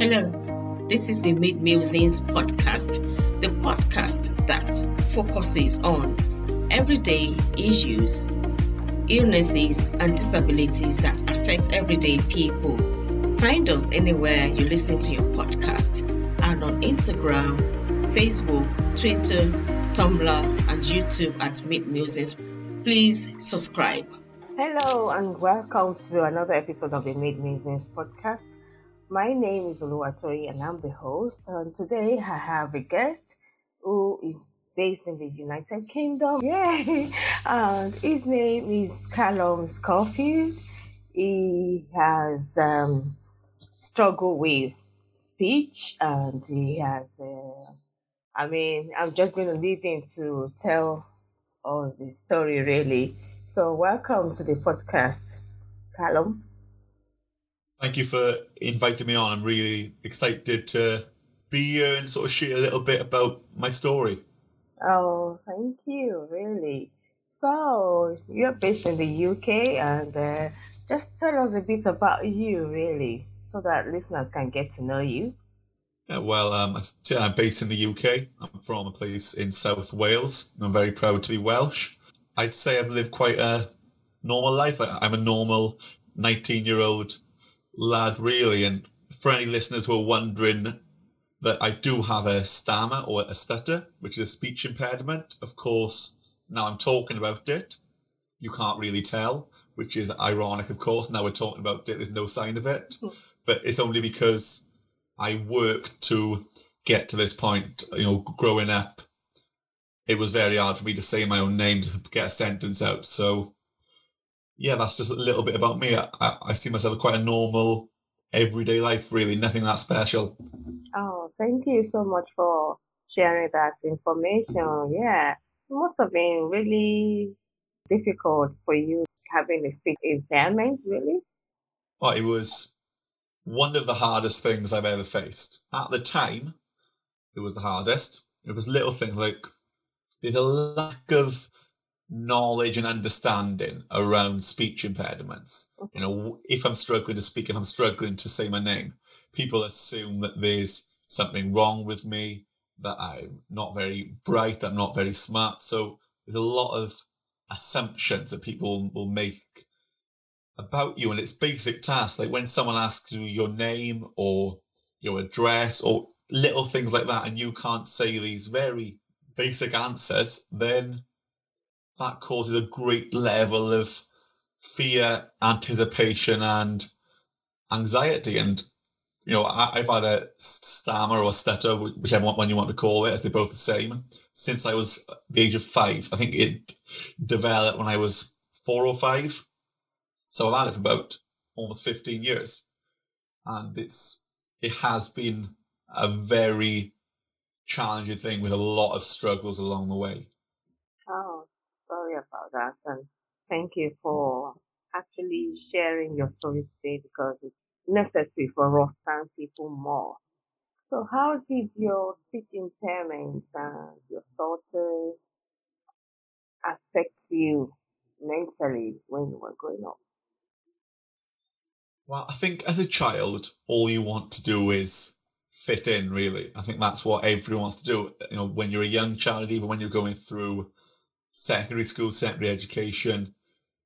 Hello, mm. this is the Meade Musings podcast, the podcast that focuses on everyday issues, illnesses, and disabilities that affect everyday people. Find us anywhere you listen to your podcast and on Instagram, Facebook, Twitter, Tumblr, and YouTube at Meade Musings. Please subscribe. Hello and welcome to another episode of the Meade Musings podcast. My name is Oluwatoyi and I'm the host. And today I have a guest who is based in the United Kingdom. Yay! And his name is Callum Schofield. He has um, struggled with speech and he has, uh, I mean, I'm just going to leave him to tell us the story really. So, welcome to the podcast, Callum. Thank you for inviting me on. I'm really excited to be here and sort of share a little bit about my story. Oh, thank you, really. So, you're based in the UK, and uh, just tell us a bit about you, really, so that listeners can get to know you. Yeah, well, um, I'm based in the UK. I'm from a place in South Wales. I'm very proud to be Welsh. I'd say I've lived quite a normal life. I'm a normal 19 year old lad, really. And for any listeners who are wondering that I do have a stammer or a stutter, which is a speech impediment, of course, now I'm talking about it. You can't really tell, which is ironic, of course. Now we're talking about it, there's no sign of it. Hmm. But it's only because I worked to get to this point, you know, growing up. It was very hard for me to say my own name to get a sentence out. So yeah, that's just a little bit about me. I, I see myself as quite a normal, everyday life, really, nothing that special. Oh, thank you so much for sharing that information. Yeah, it must have been really difficult for you having a speech impairment, really. Well, it was one of the hardest things I've ever faced. At the time, it was the hardest. It was little things like there's a lack of knowledge and understanding around speech impediments. You know, if I'm struggling to speak, if I'm struggling to say my name, people assume that there's something wrong with me, that I'm not very bright, I'm not very smart. So there's a lot of assumptions that people will make about you and it's basic tasks. Like when someone asks you your name or your address or little things like that, and you can't say these very basic answers, then that causes a great level of fear, anticipation, and anxiety. And you know, I, have had a stammer or stutter, whichever one you want to call it, as they're both the same, since I was the age of five. I think it developed when I was four or five. So I've had it for about almost 15 years. And it's it has been a very challenging thing with a lot of struggles along the way. That. And thank you for actually sharing your story today because it's necessary for us understand people more. So how did your speech impairment and your stutters affect you mentally when you were growing up? Well, I think as a child, all you want to do is fit in, really. I think that's what everyone wants to do. You know, when you're a young child, even when you're going through secondary school, secondary education,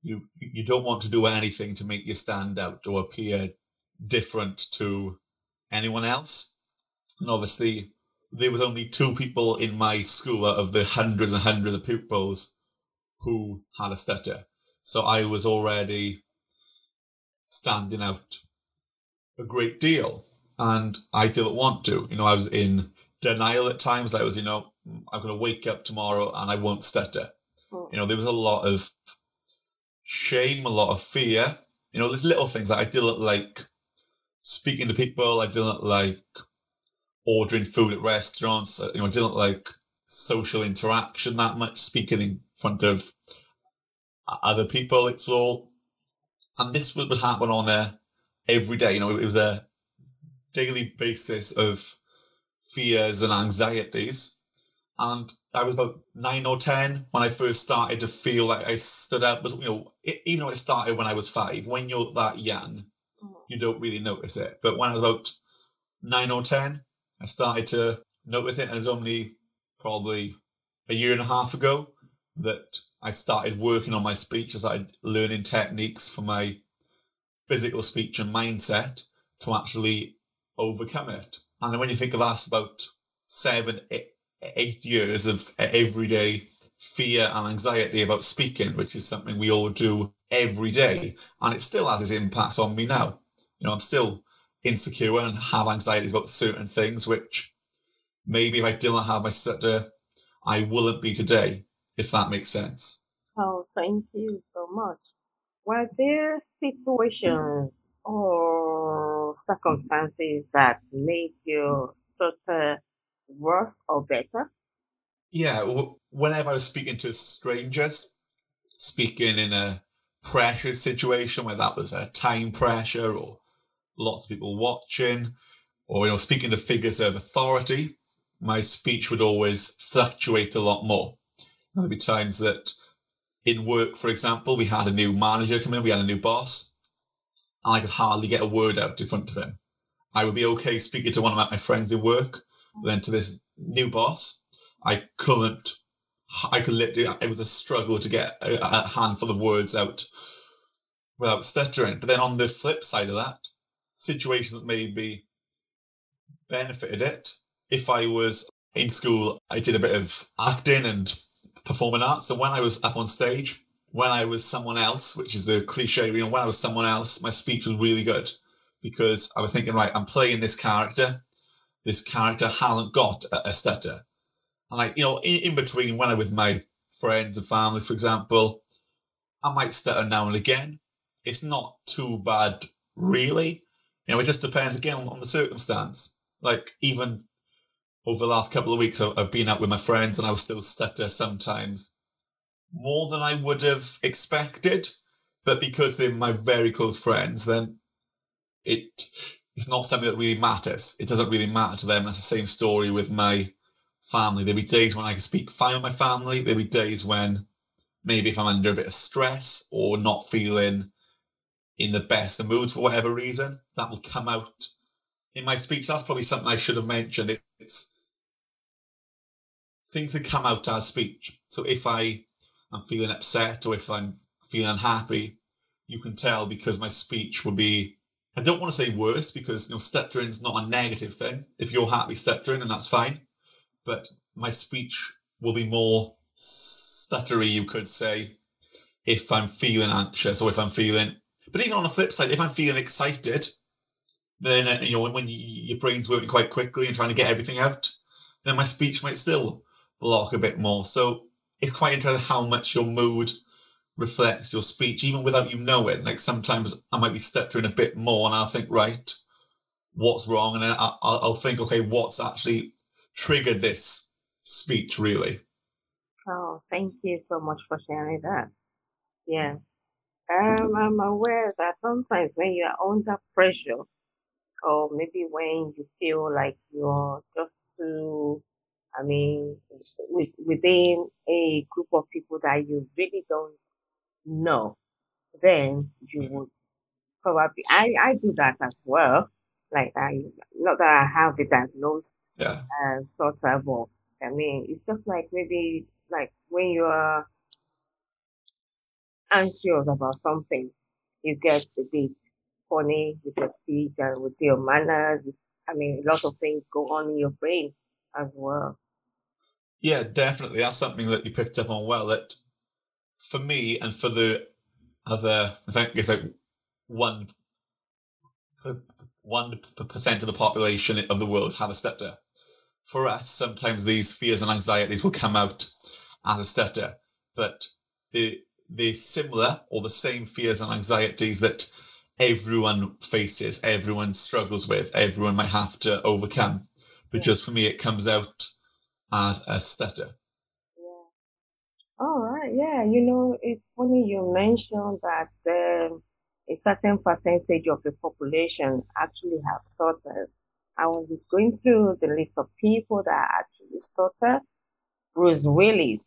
you you don't want to do anything to make you stand out or appear different to anyone else. And obviously, there was only two people in my school out of the hundreds and hundreds of pupils who had a stutter. So I was already standing out a great deal. And I didn't want to. You know, I was in denial at times. I was, you know, I'm going to wake up tomorrow and I won't stutter. You know, there was a lot of shame, a lot of fear. You know, there's little things that I didn't like speaking to people. I didn't like ordering food at restaurants. You know, I didn't like social interaction that much, speaking in front of other people. It's all, and this was, would happen on a every day. You know, it was a daily basis of fears and anxieties. And I was about nine or ten when I first started to feel like I stood out. Was you know, even though it started when I was five, when you're that young, mm. you don't really notice it. But when I was about nine or 10, I started to notice it. And it was only probably a year and a half ago that I started working on my speech. I started learning techniques for my physical speech and mindset to actually overcome it. And then when you think of us, about seven, eight years of everyday fear and anxiety about speaking, which is something we all do every day. And it still has its impacts on me now. You know, I'm still insecure and have anxieties about certain things, which maybe if I didn't have my stutter, I wouldn't be today, if that makes sense. Oh, thank you so much. Were there situations or circumstances that made your stutter worse or better? Yeah, whenever I was speaking to strangers, speaking in a pressure situation, where that was a time pressure or lots of people watching, or you know, speaking to figures of authority, my speech would always fluctuate a lot more. There'd be times that in work, for example, we had a new manager come in, we had a new boss, and I could hardly get a word out in front of him. I would be okay speaking to one of my friends in work, then to this new boss, I couldn't. I could literally. It was a struggle to get a, a handful of words out without stuttering. But then on the flip side of that, situation that maybe benefited it. If I was in school, I did a bit of acting and performing arts. And when I was up on stage, when I was someone else, which is the cliche, you know, when I was someone else, my speech was really good because I was thinking, right, I'm playing this character. This character hasn't got a, a stutter. And like, you know, in, in between when I'm with my friends and family, for example, I might stutter now and again. It's not too bad, really. You know, it just depends again on, the circumstance. Like even over the last couple of weeks, I've been out with my friends and I was still stutter sometimes more than I would have expected. But because they're my very close friends, then it it's not something that really matters. It doesn't really matter to them. That's the same story with my family. There'll be days when I can speak fine with my family. There'll be days when maybe if I'm under a bit of stress or not feeling in the best of mood for whatever reason, that will come out in my speech. That's probably something I should have mentioned. It's things that come out as speech. So if I am feeling upset or if I'm feeling unhappy, you can tell because my speech will be I don't want to say worse because you know stuttering is not a negative thing. If you're happy stuttering, and that's fine but my speech will be more stuttery, you could say, if I'm feeling anxious or if I'm feeling. But even on the flip side, if I'm feeling excited, then uh, you know when you, your brain's working quite quickly and trying to get everything out, then my speech might still block a bit more. So it's quite interesting how much your mood reflects your speech, even without you knowing. Like sometimes I might be stuttering a bit more, and I'll think, right, what's wrong, and then I'll, I'll think, okay, what's actually triggered this speech, really. Oh, thank you so much for sharing that. Yeah. Um, I'm aware that sometimes when you are under pressure, or maybe when you feel like you're just too, I mean, with, within a group of people that you really don't know, then you would probably, I, I do that as well like I not that I have the diagnosed yeah. uh, stutter, but I mean it's just like maybe like when you are anxious about something, you get a bit funny with your speech and with your manners. I mean, a lot of things go on in your brain as well. Yeah, definitely. That's something that you picked up on well. That for me and for the other, I think it's like one one percent of the population of the world have a stutter. For us, sometimes these fears and anxieties will come out as a stutter, but the the similar or the same fears and anxieties that everyone faces, everyone struggles with, everyone might have to overcome. But just for me, it comes out as a stutter. Yeah. All right. Yeah. You know, it's funny you mentioned that. Um, a certain percentage of the population actually have stutters. I was going through the list of people that actually stutter. Bruce Willis.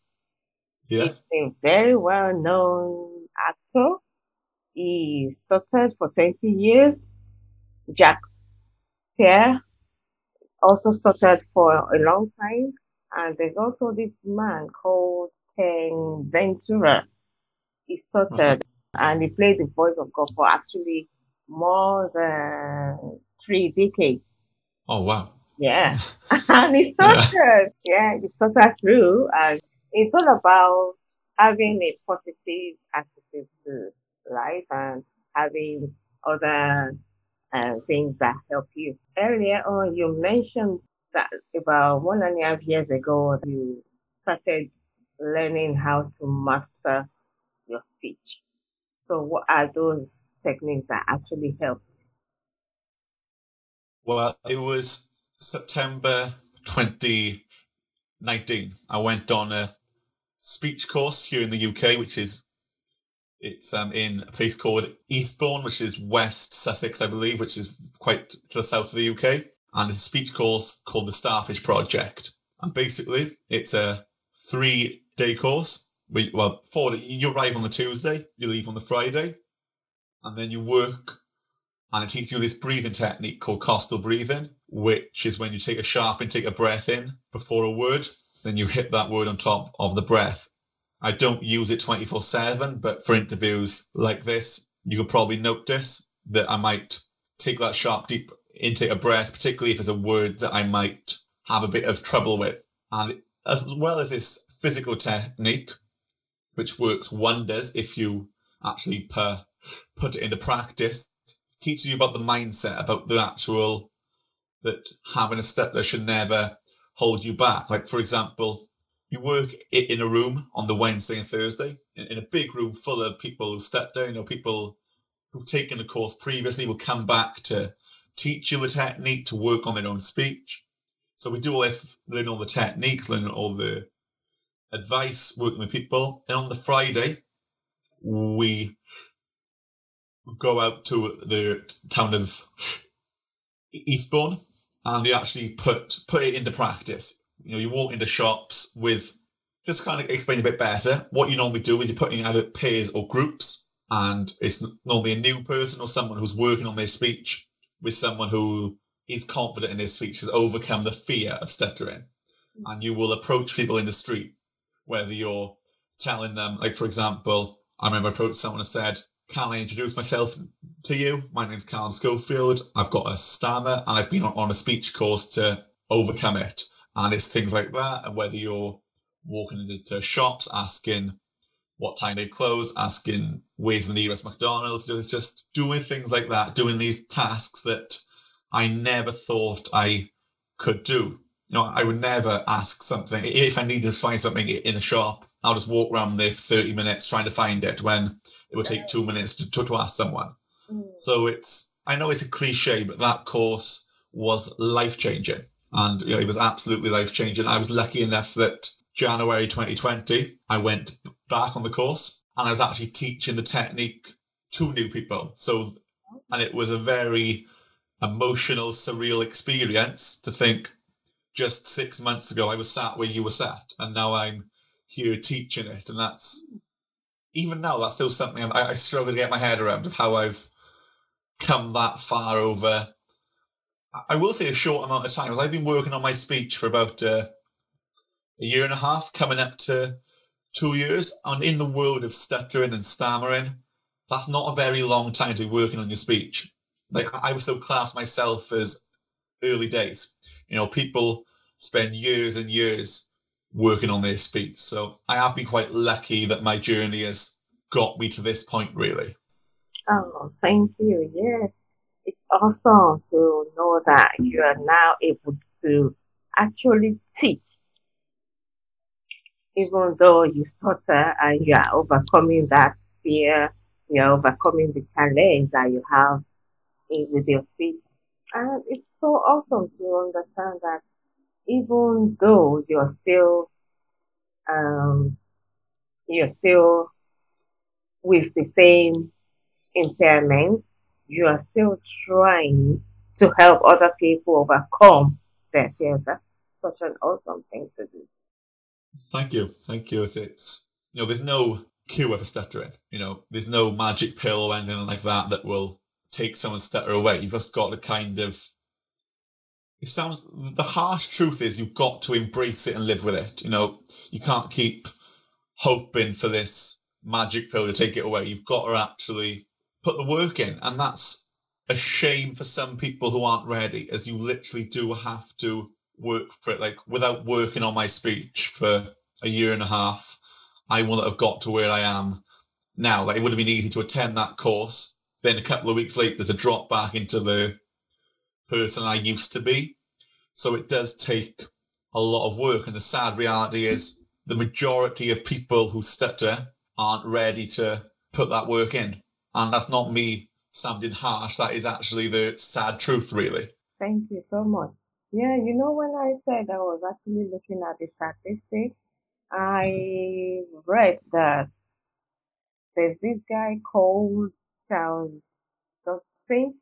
Yeah. He's a very well known actor. He stuttered for 20 years. Jack Pierre also stuttered for a long time. And there's also this man called Ken Venturi. He stuttered and he played the voice of God for actually more than three decades. Oh, wow. Yeah. and he stuttered. Yeah. yeah, he stuttered through. And it's all about having a positive attitude to life and having other uh, things that help you. Earlier on, you mentioned that about one and a half years ago, you started learning how to master your speech. So what are those techniques that actually helped? Well, it was September 2019. I went on a speech course here in the UK, which is it's um, in a place called Eastbourne, which is West Sussex, I believe, which is quite to the south of the UK, and a speech course called the Starfish Project. And basically, it's a three-day course. We, well, four. You arrive on the Tuesday, you leave on the Friday, and then you work, and it teaches you this breathing technique called costal breathing, which is when you take a sharp and take a breath in before a word, then you hit that word on top of the breath, I don't use it 24 7, but for interviews like this, you could probably notice that I might take that sharp, deep intake of breath, particularly if it's a word that I might have a bit of trouble with. And as well as this physical technique, which works wonders if you actually per, put it into practice, teaches you about the mindset, about the actual, that having a stutter should never hold you back. Like, for example, you work in a room on the Wednesday and Thursday in, a big room full of people who stepped down or people who've taken a course previously will come back to teach you the technique to work on their own speech. So we do all this, learn all the techniques, learn all the advice, working with people. And on the Friday, we go out to the town of Eastbourne and we actually put put it into practice you know, you walk into shops with just kind of explain a bit better. What you normally do is you're putting either pairs or groups, and it's normally a new person or someone who's working on their speech with someone who is confident in their speech, has overcome the fear of stuttering. Mm. And you will approach people in the street, whether you're telling them, like, for example, I remember I approached someone and said, Can I introduce myself to you? My name's Callum Schofield. I've got a stammer and I've been on a speech course to overcome it. And it's things like that. And whether you're walking into shops asking what time they close, asking where's the nearest McDonald's, just doing things like that, doing these tasks that I never thought I could do. You know, I would never ask something if I need to find something in a shop. I'll just walk around there for 30 minutes trying to find it when it would take two minutes to, to, to ask someone. Mm. So it's, I know it's a cliche, but that course was life changing and you know, it was absolutely life changing. I was lucky enough that January 2020, I went back on the course and I was actually teaching the technique to new people. So, and it was a very emotional, surreal experience to think just six months ago I was sat where you were sat, and now I'm here teaching it. And that's even now, that's still something I, I struggle to get my head around of how I've come that far over I will say a short amount of time. I've been working on my speech for about uh, a year and a half, coming up to two years. And in the world of stuttering and stammering, that's not a very long time to be working on your speech. Like I would still class myself as early days. You know, people spend years and years working on their speech. So I have been quite lucky that my journey has got me to this point, really. Oh, thank you. Yes it's awesome to know that you are now able to actually teach. Even though you stutter and you are overcoming that fear, you are overcoming the challenge that you have with your speech. And it's so awesome to understand that even though you're still, um, you're still with the same impairment, you are still trying to help other people overcome their fear. That's such an awesome thing to do. Thank you. Thank you. It's, you know, there's no cure for stuttering. You know, there's no magic pill or anything like that that will take someone's stutter away. You've just got to kind of it sounds the harsh truth is you've got to embrace it and live with it. You know, you can't keep hoping for this magic pill to take it away. You've got to actually put the work in, and that's a shame for some people who aren't ready, as you literally do have to work for it. Like without working on my speech for a year and a half, I wouldn't have got to where I am now. Like it would have been easy to attend that course, then a couple of weeks later to drop back into the person I used to be. So it does take a lot of work. And the sad reality is the majority of people who stutter aren't ready to put that work in. And that's not me sounding harsh. That is actually the sad truth, really. Thank you so much. Yeah, you know, when I said I was actually looking at the statistics, I read that there's this guy called Charles Dodgson.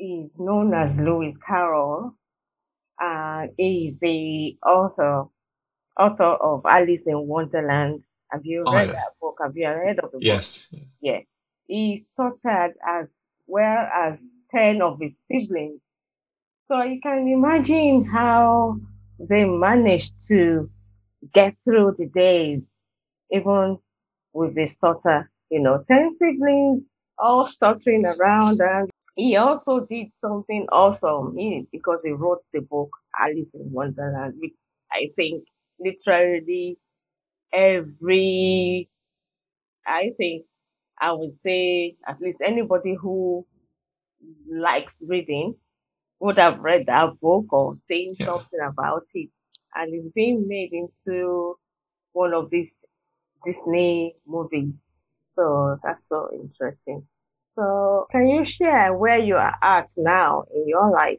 He's known as Lewis Carroll. Uh, he is the author author of Alice in Wonderland. Have you Oh, read yeah. that book? Have you read of the book? Yes. Yeah. He stuttered as well as 10 of his siblings. So you can imagine how they managed to get through the days, even with the stutter, you know, 10 siblings all stuttering around. And he also did something awesome he, because he wrote the book Alice in Wonderland, which I think literally every, I think I would say at least anybody who likes reading would have read that book or seen Yeah. something about it. And it's being made into one of these Disney movies. So that's so interesting. So can you share where you are at now in your life?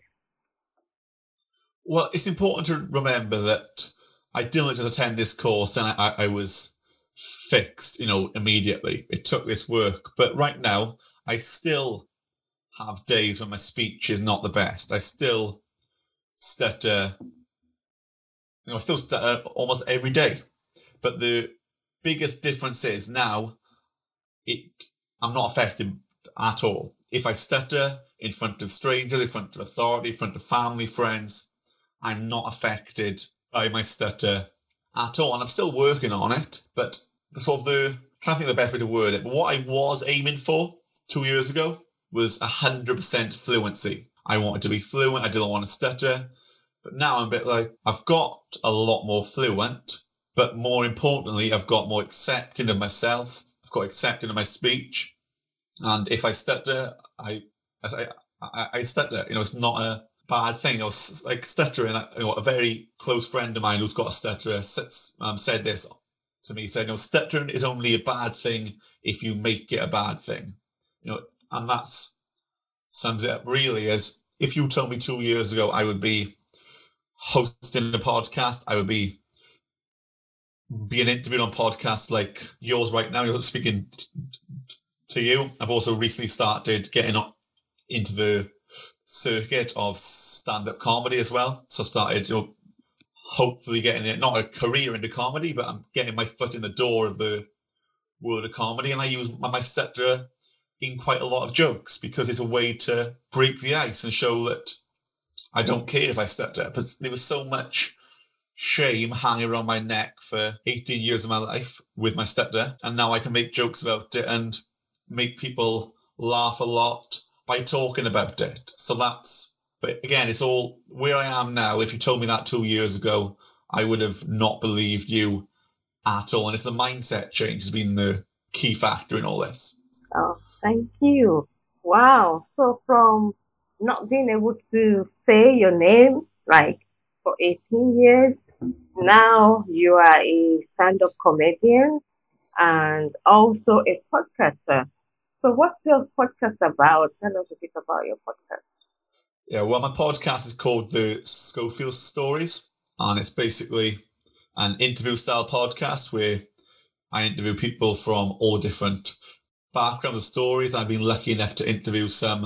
Well, it's important to remember that I didn't just attend this course and I, I, was fixed, you know, immediately. It took this work. But right now, I still have days when my speech is not the best. I still stutter, you know, I still stutter almost every day. But the biggest difference is now it I'm not affected at all. If I stutter in front of strangers, in front of authority, in front of family, friends, I'm not affected by my stutter at all. And I'm still working on it, but sort of the trying to think the best way to word it. But what I was aiming for two years ago was hundred percent fluency. I wanted to be fluent. I didn't want to stutter. But now I'm a bit like I've got a lot more fluent, but more importantly, I've got more accepting of myself. I've got accepting of my speech. And if I stutter, I I, I, stutter. You know, it's not a bad thing. You know, like stuttering. You know, a very close friend of mine who's got a stutterer um, said this to me. He said, "No, stuttering is only a bad thing if you make it a bad thing." You know, and that's sums it up really. As if you told me two years ago I would be hosting a podcast, I would be being interviewed on podcasts like yours right now. You're speaking to you. I've also recently started getting up into the circuit of stand-up comedy as well. So started, you know, hopefully getting it not a career into comedy, but I'm getting my foot in the door of the world of comedy, and I use my, my in quite a lot of jokes because it's a way to break the ice and show that I don't care if I stutter because there was so much shame hanging around my neck for 18 years of my life with my stepdad, and now I can make jokes about it and make people laugh a lot by talking about it. So that's, but again, it's all where I am now. If you told me that two years ago, I would have not believed you at all. And it's the mindset change has been the key factor in all this. Oh, thank you. Wow. So from not being able to say your name like for 18 years, now you are a stand-up comedian and also a podcaster. So what's your podcast about? Tell us a bit about your podcast. Yeah, well, my podcast is called the Schofield Stories, and it's basically an interview style podcast where I interview people from all different backgrounds and stories. I've been lucky enough to interview some,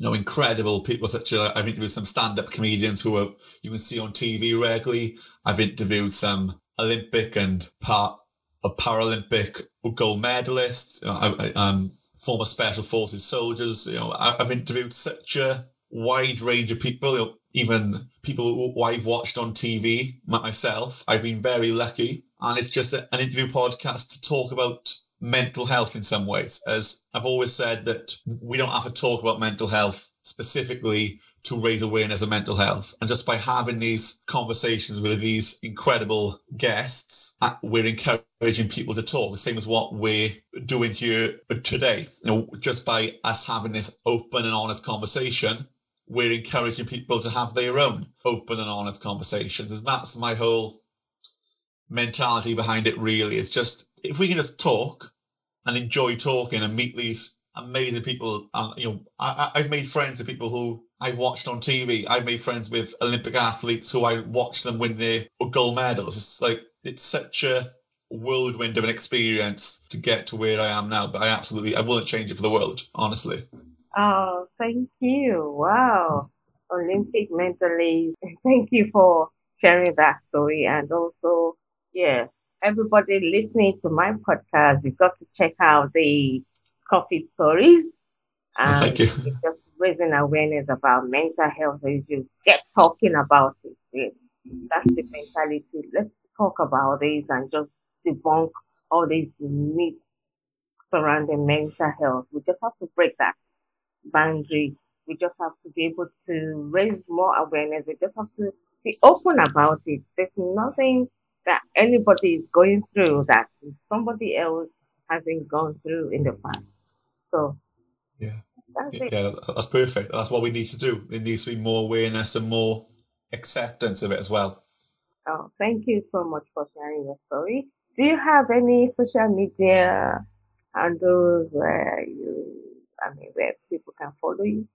you know, incredible people. Such as I've interviewed some stand-up comedians who are you can see on TV regularly. I've interviewed some Olympic and par- Paralympic gold medalists. I, I, um, former special forces soldiers. You know, I've interviewed such a wide range of people. You know, even people who I've watched on TV, myself. I've been very lucky. And it's just an interview podcast to talk about mental health in some ways. As I've always said, that we don't have to talk about mental health specifically to raise awareness of mental health. And just by having these conversations with these incredible guests, uh, we're encouraging people to talk, the same as what we're doing here today. You know, just by us having this open and honest conversation, we're encouraging people to have their own open and honest conversations. And that's my whole mentality behind it really. It's just if we can just talk and enjoy talking and meet these amazing people, and you know, I, I've made friends with people who I've watched on TV. I've made friends with Olympic athletes who I watched them win their gold medals. It's like it's such a whirlwind of an experience to get to where I am now. But I absolutely I wouldn't change it for the world, honestly. Oh, thank you. Wow. Olympic mentally. Thank you for sharing that story and also yeah, everybody listening to my podcast, you've got to check out the Schofield stories. And Thank you. Just raising awareness about mental health issues. Get talking about it. That's the mentality. Let's talk about this and just debunk all these myths surrounding mental health. We just have to break that boundary. We just have to be able to raise more awareness. We just have to be open about it. There's nothing that anybody is going through that somebody else hasn't gone through in the past. So yeah, that's yeah, that's perfect. That's what we need to do. There needs to be more awareness and more acceptance of it as well. Oh, thank you so much for sharing your story. Do you have any social media handles where you, I mean, where people can follow you?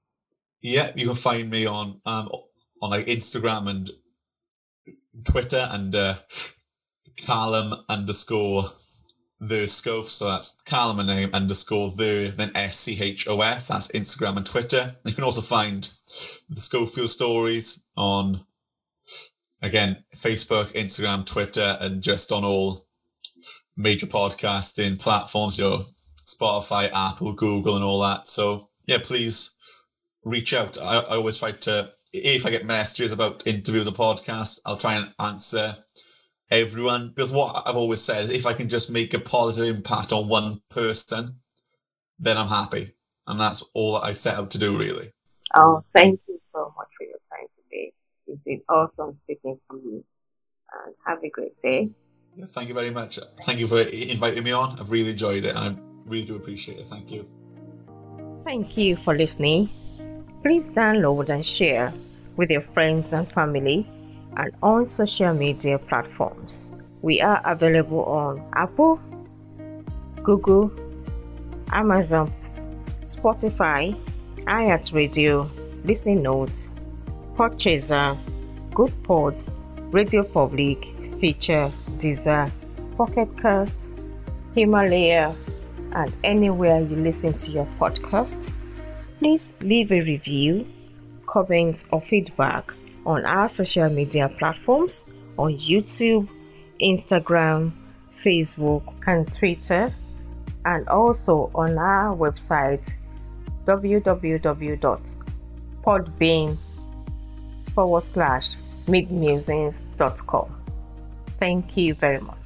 Yeah, you can find me on um on like Instagram and Twitter and uh, Callum underscore the Schof. So that's Callum and name underscore the, then S C H O F. That's Instagram and Twitter. You can also find the Schofield stories on, again, Facebook, Instagram, Twitter, and just on all major podcasting platforms, your Spotify, Apple, Google, and all that. So yeah, please reach out. I, I always try to, if I get messages about interviews or podcast, I'll try and answer everyone. Because what I've always said is if I can just make a positive impact on one person, then I'm happy. And that's all I set out to do, really. Oh, thank you so much for your time today. It's been awesome speaking to you. And have a great day. Yeah, thank you very much. Thank you for inviting me on. I've really enjoyed it and I really do appreciate it. Thank you. Thank you for listening. Please download and share with your friends and family and on social media platforms. We are available on Apple, Google, Amazon, Spotify, iHeartRadio, Listening Notes, Podchaser, Goodpods, Radio Public, Stitcher, Deezer, Pocket Cast, Himalaya, and anywhere you listen to your podcast. Please leave a review, comment, or feedback on our social media platforms on YouTube, Instagram, Facebook, and Twitter, and also on our website www.podbean forward slash meademusings.com. Thank you very much.